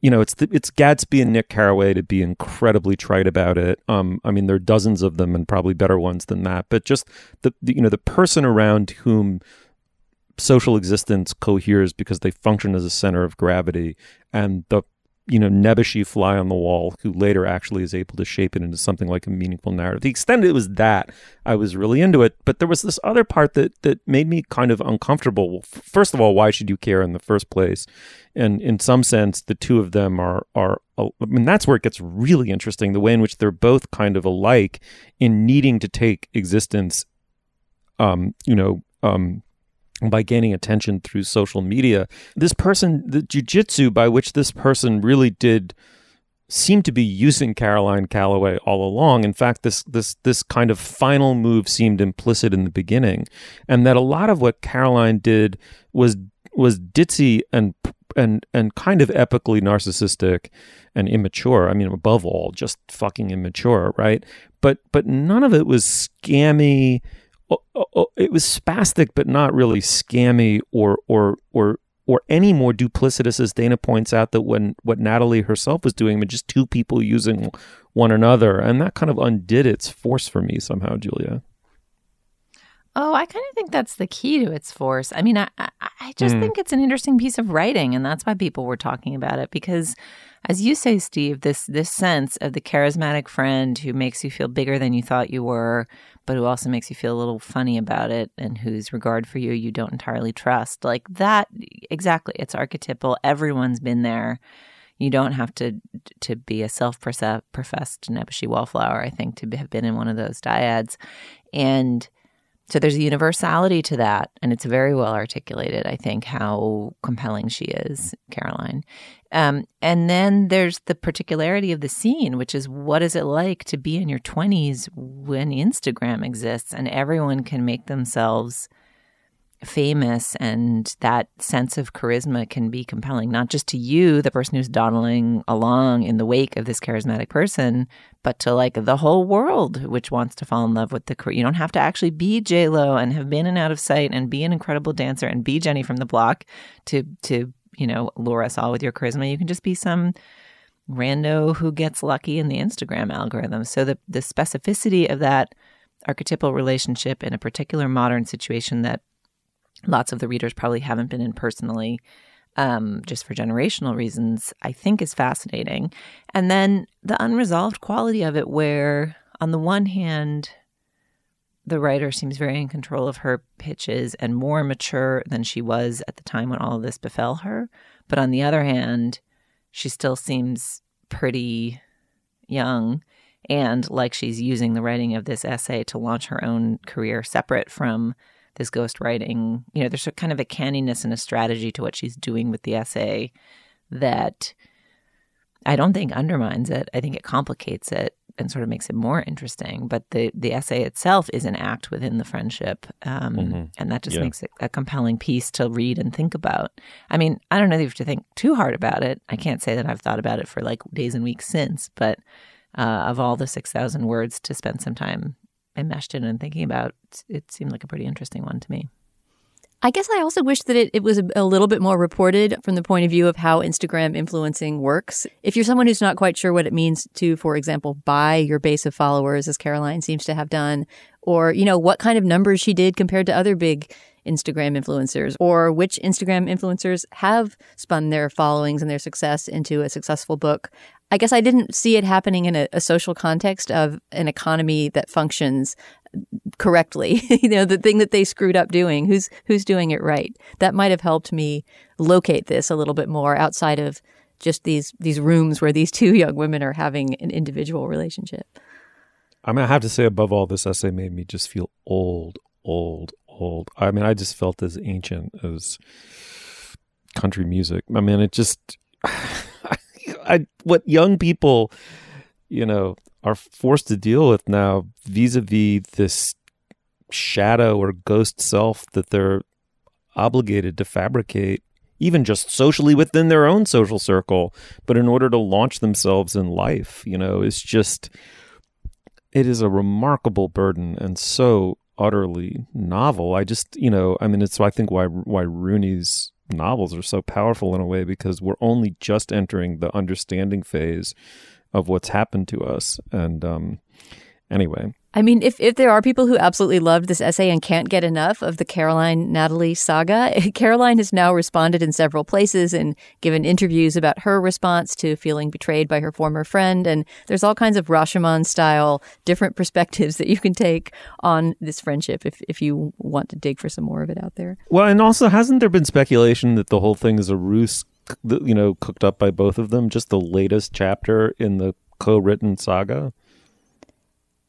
you know, it's the, it's Gatsby and Nick Carraway to be incredibly trite about it. Um, I mean, there are dozens of them and probably better ones than that. But just the, the you know the person around whom social existence coheres because they function as a center of gravity, and the you know nebbishy fly on the wall who later actually is able to shape it into something like a meaningful narrative. The extent it was that I was really into it, but there was this other part that that made me kind of uncomfortable. Well, first of all, why should you care in the first place? And in some sense, the two of them are are. I mean, that's where it gets really interesting. The way in which they're both kind of alike in needing to take existence, um, you know, um, by gaining attention through social media. This person, the jujitsu by which this person really did seem to be using Caroline Calloway all along. In fact, this this this kind of final move seemed implicit in the beginning, and that a lot of what Caroline did was was ditzy and and and kind of epically narcissistic and immature. I mean, above all, just fucking immature, right? But but none of it was scammy it was spastic, but not really scammy or or or or any more duplicitous, as Dana points out, that when what Natalie herself was doing, but just two people using one another, and that kind of undid its force for me somehow, Julia. Oh, I kind of think that's the key to its force. I mean, I I just mm. think it's an interesting piece of writing, and that's why people were talking about it because as you say, Steve, this this sense of the charismatic friend who makes you feel bigger than you thought you were, but who also makes you feel a little funny about it and whose regard for you you don't entirely trust. Like that exactly. It's archetypal. Everyone's been there. You don't have to to be a self-professed Nebuchadnezzar wallflower, I think, to have been in one of those dyads. And so there's a universality to that, and it's very well articulated. I think how compelling she is, Caroline. Um, and then there's the particularity of the scene, which is what is it like to be in your 20s when Instagram exists and everyone can make themselves famous and that sense of charisma can be compelling, not just to you, the person who's dawdling along in the wake of this charismatic person, but to like the whole world, which wants to fall in love with the. You don't have to actually be J Lo and have been and out of sight and be an incredible dancer and be Jenny from the block to to you know lure us all with your charisma. You can just be some rando who gets lucky in the Instagram algorithm. So the the specificity of that archetypal relationship in a particular modern situation that lots of the readers probably haven't been in personally, um, just for generational reasons, I think is fascinating. And then the unresolved quality of it, where on the one hand, the writer seems very in control of her pitches and more mature than she was at the time when all of this befell her. But on the other hand, she still seems pretty young and like she's using the writing of this essay to launch her own career separate from this ghostwriting. You know, there's a kind of a canniness and a strategy to what she's doing with the essay that I don't think undermines it. I think it complicates it and sort of makes it more interesting. But the the essay itself is an act within the friendship, um, mm-hmm. and that just yeah. makes it a compelling piece to read and think about. I mean, I don't know if you have to think too hard about it. I can't say that I've thought about it for like days and weeks since, but uh, of all the six thousand words to spend some time enmeshed in and thinking about, it seemed like a pretty interesting one to me. I guess I also wish that it, it was a, a, little bit more reported from the point of view of how Instagram influencing works. If you're someone who's not quite sure what it means to, for example, buy your base of followers, as Caroline seems to have done, or, you know, what kind of numbers she did compared to other big Instagram influencers, or which Instagram influencers have spun their followings and their success into a successful book. I guess I didn't see it happening in a, a social context of an economy that functions correctly. you know, the thing that they screwed up doing. Who's who's doing it right? That might have helped me locate this a little bit more outside of just these these rooms where these two young women are having an individual relationship. I mean, I have to say, above all, this essay made me just feel old, old, old. I mean, I just felt as ancient as country music. I mean, it just I, what young people, you know, are forced to deal with now vis-a-vis this shadow or ghost self that they're obligated to fabricate even just socially within their own social circle but in order to launch themselves in life you know it's just it is a remarkable burden and so utterly novel. I just you know i mean it's i think why why rooney's novels are so powerful in a way because we're only just entering the understanding phase of what's happened to us. And um, anyway, I mean, if, if there are people who absolutely loved this essay and can't get enough of the Caroline Natalie saga, Caroline has now responded in several places and given interviews about her response to feeling betrayed by her former friend. And there's all kinds of Rashomon style different perspectives that you can take on this friendship if, if you want to dig for some more of it out there. Well, and also, hasn't there been speculation that the whole thing is a ruse, you know, cooked up by both of them? Just the latest chapter in the co-written saga.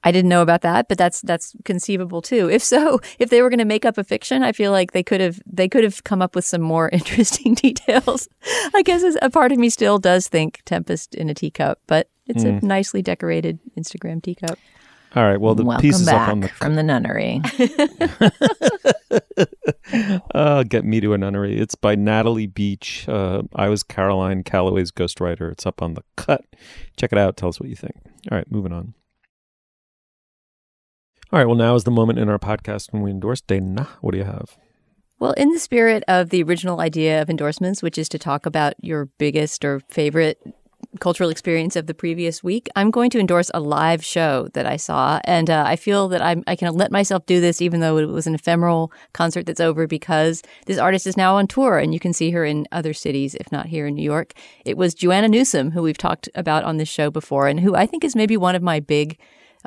I didn't know about that, but that's that's conceivable too. If so, if they were going to make up a fiction, I feel like they could have they could have come up with some more interesting details. I guess a part of me still does think Tempest in a teacup, but it's mm. a nicely decorated Instagram teacup. All right. Well, the Welcome piece is back up on the from the nunnery. uh, get me to a nunnery. It's by Natalie Beach. Uh, I was Caroline Calloway's ghostwriter. It's up on the cut. Check it out. Tell us what you think. All right, moving on. All right. Well, now is the moment in our podcast when we endorse Dana. What do you have? Well, in the spirit of the original idea of endorsements, which is to talk about your biggest or favorite cultural experience of the previous week, I'm going to endorse a live show that I saw. And uh, I feel that I'm, I can let myself do this, even though it was an ephemeral concert that's over, because this artist is now on tour and you can see her in other cities, if not here in New York. It was Joanna Newsom, who we've talked about on this show before, and who I think is maybe one of my big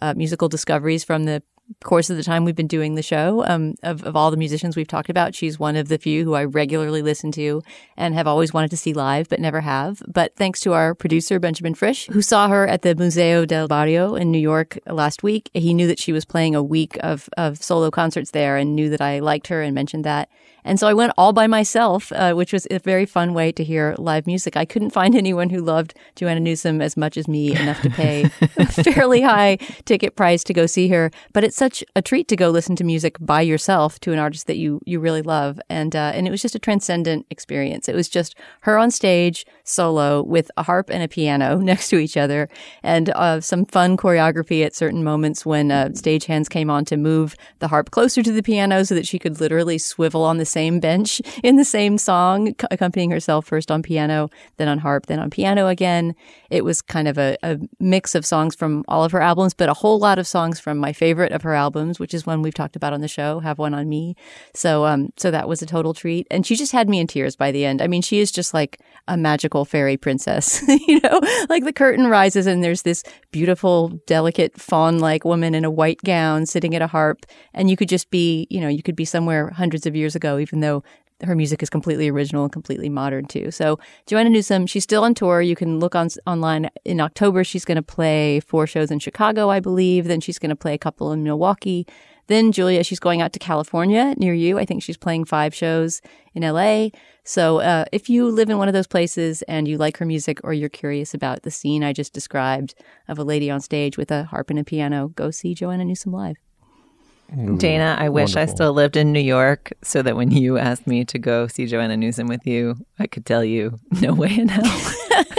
uh, musical discoveries from the course of the time we've been doing the show, um, of, of all the musicians we've talked about, she's one of the few who I regularly listen to and have always wanted to see live, but never have. But thanks to our producer, Benjamin Frisch, who saw her at the Museo del Barrio in New York last week, he knew that she was playing a week of, of solo concerts there and knew that I liked her and mentioned that. And so I went all by myself, uh, which was a very fun way to hear live music. I couldn't find anyone who loved Joanna Newsom as much as me enough to pay a fairly high ticket price to go see her. But it's such a treat to go listen to music by yourself to an artist that you you really love. And uh, and it was just a transcendent experience. It was just her on stage solo with a harp and a piano next to each other, and uh, some fun choreography at certain moments when uh, stagehands came on to move the harp closer to the piano so that she could literally swivel on the same bench in the same song, accompanying herself first on piano, then on harp, then on piano again. It was kind of a, a mix of songs from all of her albums, but a whole lot of songs from my favorite of her albums, which is one we've talked about on the show, Have One on Me. So, um, so that was a total treat. And she just had me in tears by the end. I mean, she is just like a magical fairy princess, you know, like the curtain rises and there's this beautiful, delicate fawn like woman in a white gown sitting at a harp. And you could just be, you know, you could be somewhere hundreds of years ago, even though her music is completely original and completely modern too. So Joanna Newsom, she's still on tour. You can look on online in October. She's going to play four shows in Chicago, I believe. Then she's going to play a couple in Milwaukee. Then Julia, she's going out to California near you. I think she's playing five shows in LA. So uh, if you live in one of those places and you like her music or you're curious about the scene I just described of a lady on stage with a harp and a piano, go see Joanna Newsom live. Ooh, Dana, I wish I still lived in New York so that when you asked me to go see Joanna Newsom with you, I could tell you, no way in hell.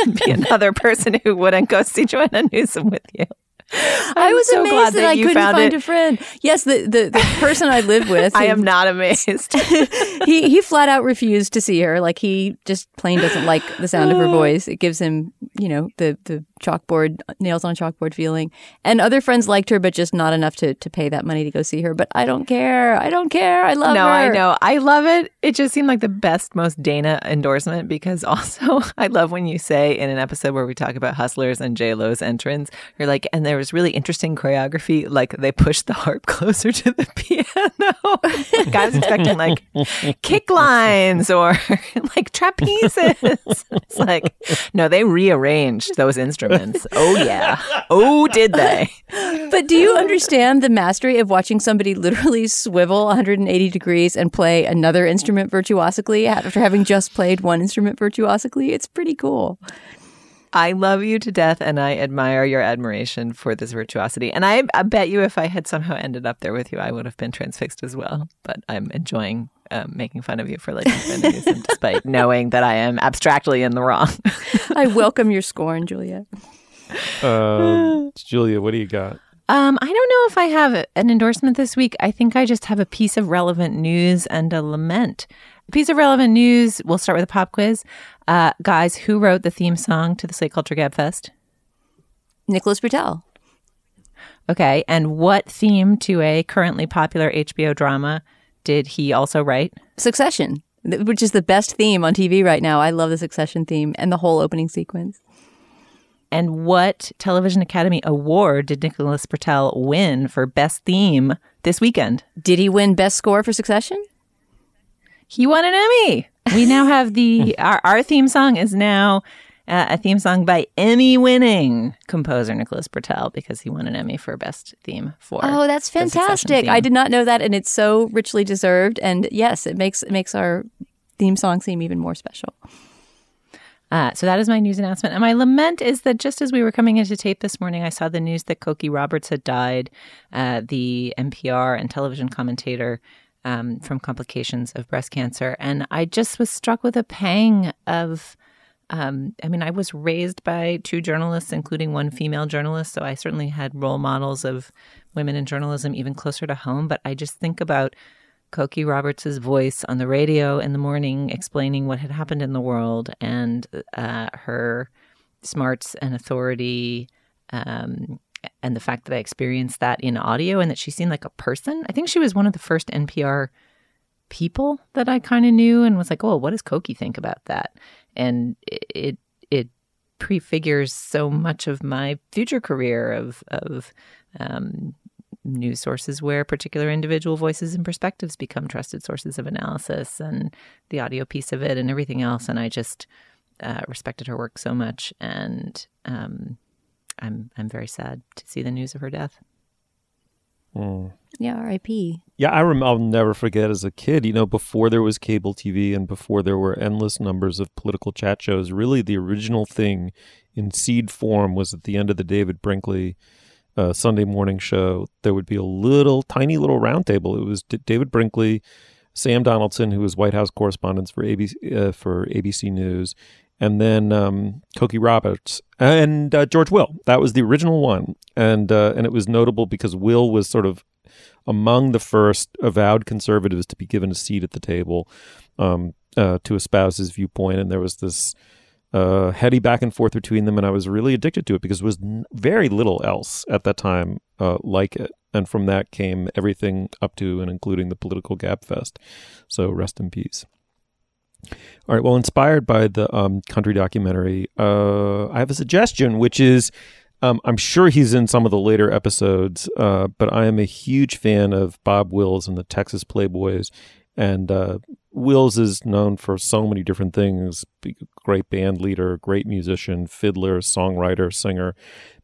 be another person who wouldn't go see Joanna Newsom with you. I was so amazed that, that I couldn't find it. a friend. Yes, the, the, the person I live with. I am not amazed. he he flat out refused to see her. Like he just plain doesn't like the sound of her voice. It gives him, you know, the the chalkboard nails on a chalkboard feeling. And other friends liked her, but just not enough to to pay that money to go see her. But I don't care. I don't care. I love no, her. I know. I love it. It just seemed like the best, most Dana endorsement because also I love when you say in an episode where we talk about hustlers and J Lo's entrance, you're like, and there was really interesting choreography. Like they pushed the harp closer to the piano. like I was expecting like kick lines or like trapezes. it's like no, they rearranged those instruments Oh, yeah. Oh, did they? But do you understand the mastery of watching somebody literally swivel 180 degrees and play another instrument virtuosically after having just played one instrument virtuosically? It's pretty cool. I love you to death and I admire your admiration for this virtuosity. And I, I, bet you if I had somehow ended up there with you, I would have been transfixed as well. But I'm enjoying um, making fun of you for like feminism despite knowing that I am abstractly in the wrong. I welcome your scorn, Julia. Uh, Julia, what do you got? Um, I don't know if I have an endorsement this week. I think I just have a piece of relevant news and a lament. A piece of relevant news. We'll start with a pop quiz. Uh, guys, who wrote the theme song to the Slate Culture Gab Fest? Nicholas Britell. Okay. And what theme to a currently popular HBO drama did he also write? Succession, which is the best theme on TV right now. I love the Succession theme and the whole opening sequence. And what Television Academy Award did Nicholas Britell win for Best Theme this weekend? Did he win Best Score for Succession? He won an Emmy. We now have the our, our theme song is now uh, a theme song by Emmy-winning composer Nicholas Britell because he won an Emmy for Best Theme for. Oh, that's fantastic! I did not know that, and it's so richly deserved. And yes, it makes it makes our theme song seem even more special. Uh, so that is my news announcement. And my lament is that just as we were coming into tape this morning, I saw the news that Cokie Roberts had died, uh, the NPR and television commentator um, from complications of breast cancer. And I just was struck with a pang of. Um, I mean, I was raised by two journalists, including one female journalist. So I certainly had role models of women in journalism even closer to home. But I just think about Cokie Roberts' voice on the radio in the morning explaining what had happened in the world and uh, her smarts and authority um, and the fact that I experienced that in audio and that she seemed like a person. I think she was one of the first NPR people that I kind of knew and was like, oh, what does Cokie think about that? And it it prefigures so much of my future career of of um, news sources where particular individual voices and perspectives become trusted sources of analysis and the audio piece of it and everything else. And I just uh, respected her work so much, and um, I'm I'm very sad to see the news of her death. Mm. Yeah, R.I.P. Yeah, I rem- I'll never forget as a kid, you know, before there was cable TV and before there were endless numbers of political chat shows, really the original thing in seed form was at the end of the David Brinkley uh, Sunday morning show, there would be a little, tiny little roundtable. It was D- David Brinkley, Sam Donaldson, who was White House correspondent for ABC, uh, for ABC News, and then um, Cokie Roberts and uh, George Will. That was the original one, and uh, and it was notable because Will was sort of among the first avowed conservatives to be given a seat at the table um, uh, to espouse his viewpoint, and there was this uh, heady back and forth between them, and I was really addicted to it because there was n- very little else at that time uh, like it, and from that came everything up to and including the political gab fest. So rest in peace. All right. Well, inspired by the um, country documentary, uh, I have a suggestion, which is um, I'm sure he's in some of the later episodes, uh, but I am a huge fan of Bob Wills and the Texas Playboys. And uh, Wills is known for so many different things great band leader, great musician, fiddler, songwriter, singer.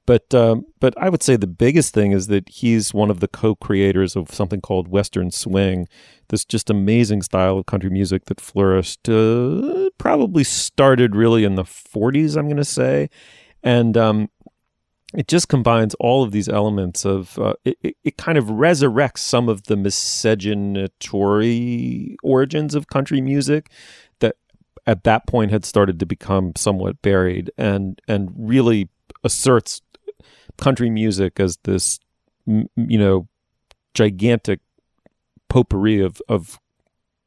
But um, but I would say the biggest thing is that he's one of the co-creators of something called Western Swing, this just amazing style of country music that flourished. Uh, probably started really in the '40s, I'm going to say, and um, it just combines all of these elements of uh, it, it, it kind of resurrects some of the miscegenatory origins of country music that at that point had started to become somewhat buried and and really asserts country music as this you know gigantic potpourri of of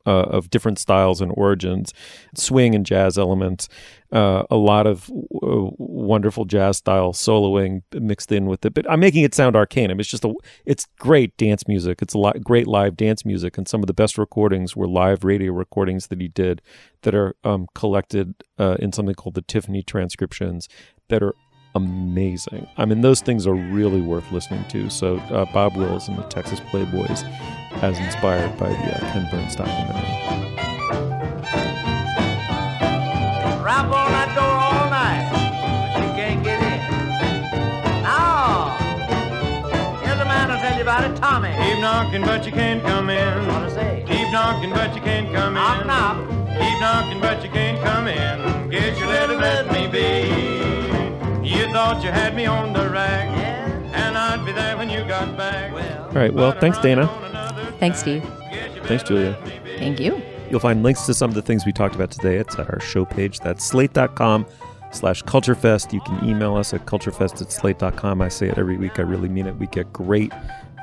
uh, of different styles and origins, swing and jazz elements, uh, a lot of w- wonderful jazz style soloing mixed in with it. But I'm making it sound arcane. I mean, it's just a, it's great dance music. It's a lot, great live dance music, and some of the best recordings were live radio recordings that he did that are um, collected uh, in something called the Tiffany transcriptions that are amazing. I mean, those things are really worth listening to. So, uh, Bob Wills and the Texas Playboys, as inspired by the uh, Ken Burns documentary. Rap on that door all night, but you can't get in. Now, here's a man who'll tell you about it, Tommy. Keep knocking, but you can't come in. What to say? Keep knocking, but you can't come Knock, in. knock. Keep knocking, but you can't come in. Get your letter, let me be. You thought you had me on the rack, and I'd be there when you got back. All right. Well, thanks, Dana. Thanks, Steve. Thanks, Julia. Thank you. You'll find links to some of the things we talked about today at our show page. That's slate.com slash culturefest. You can email us at culturefest at slate.com. I say it every week. I really mean it. We get great,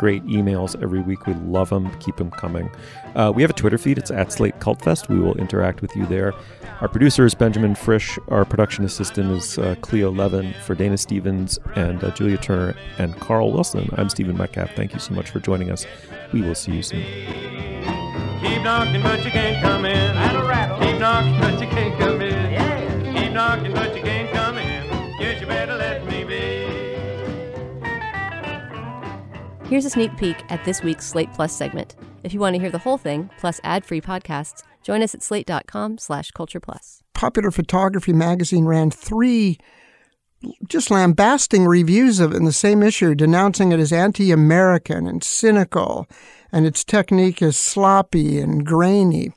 great emails every week. We love them. Keep them coming. Uh, we have a Twitter feed. It's at Slate Cult Fest. We will interact with you there. Our producer is Benjamin Frisch. Our production assistant is uh, Cleo Levin for Dana Stevens and uh, Julia Turner and Carl Wilson. I'm Stephen Metcalf. Thank you so much for joining us. We will see you soon. Keep knocking, but you can't come in. Rattle, rattle. Keep knocking, but you can't come in. Yeah. Keep knocking, but you can't Here's a sneak peek at this week's Slate Plus segment. If you want to hear the whole thing, plus ad-free podcasts, join us at slate.com slash culture plus. Popular Photography magazine ran three just lambasting reviews of it in the same issue, denouncing it as anti American and cynical, and its technique is sloppy and grainy.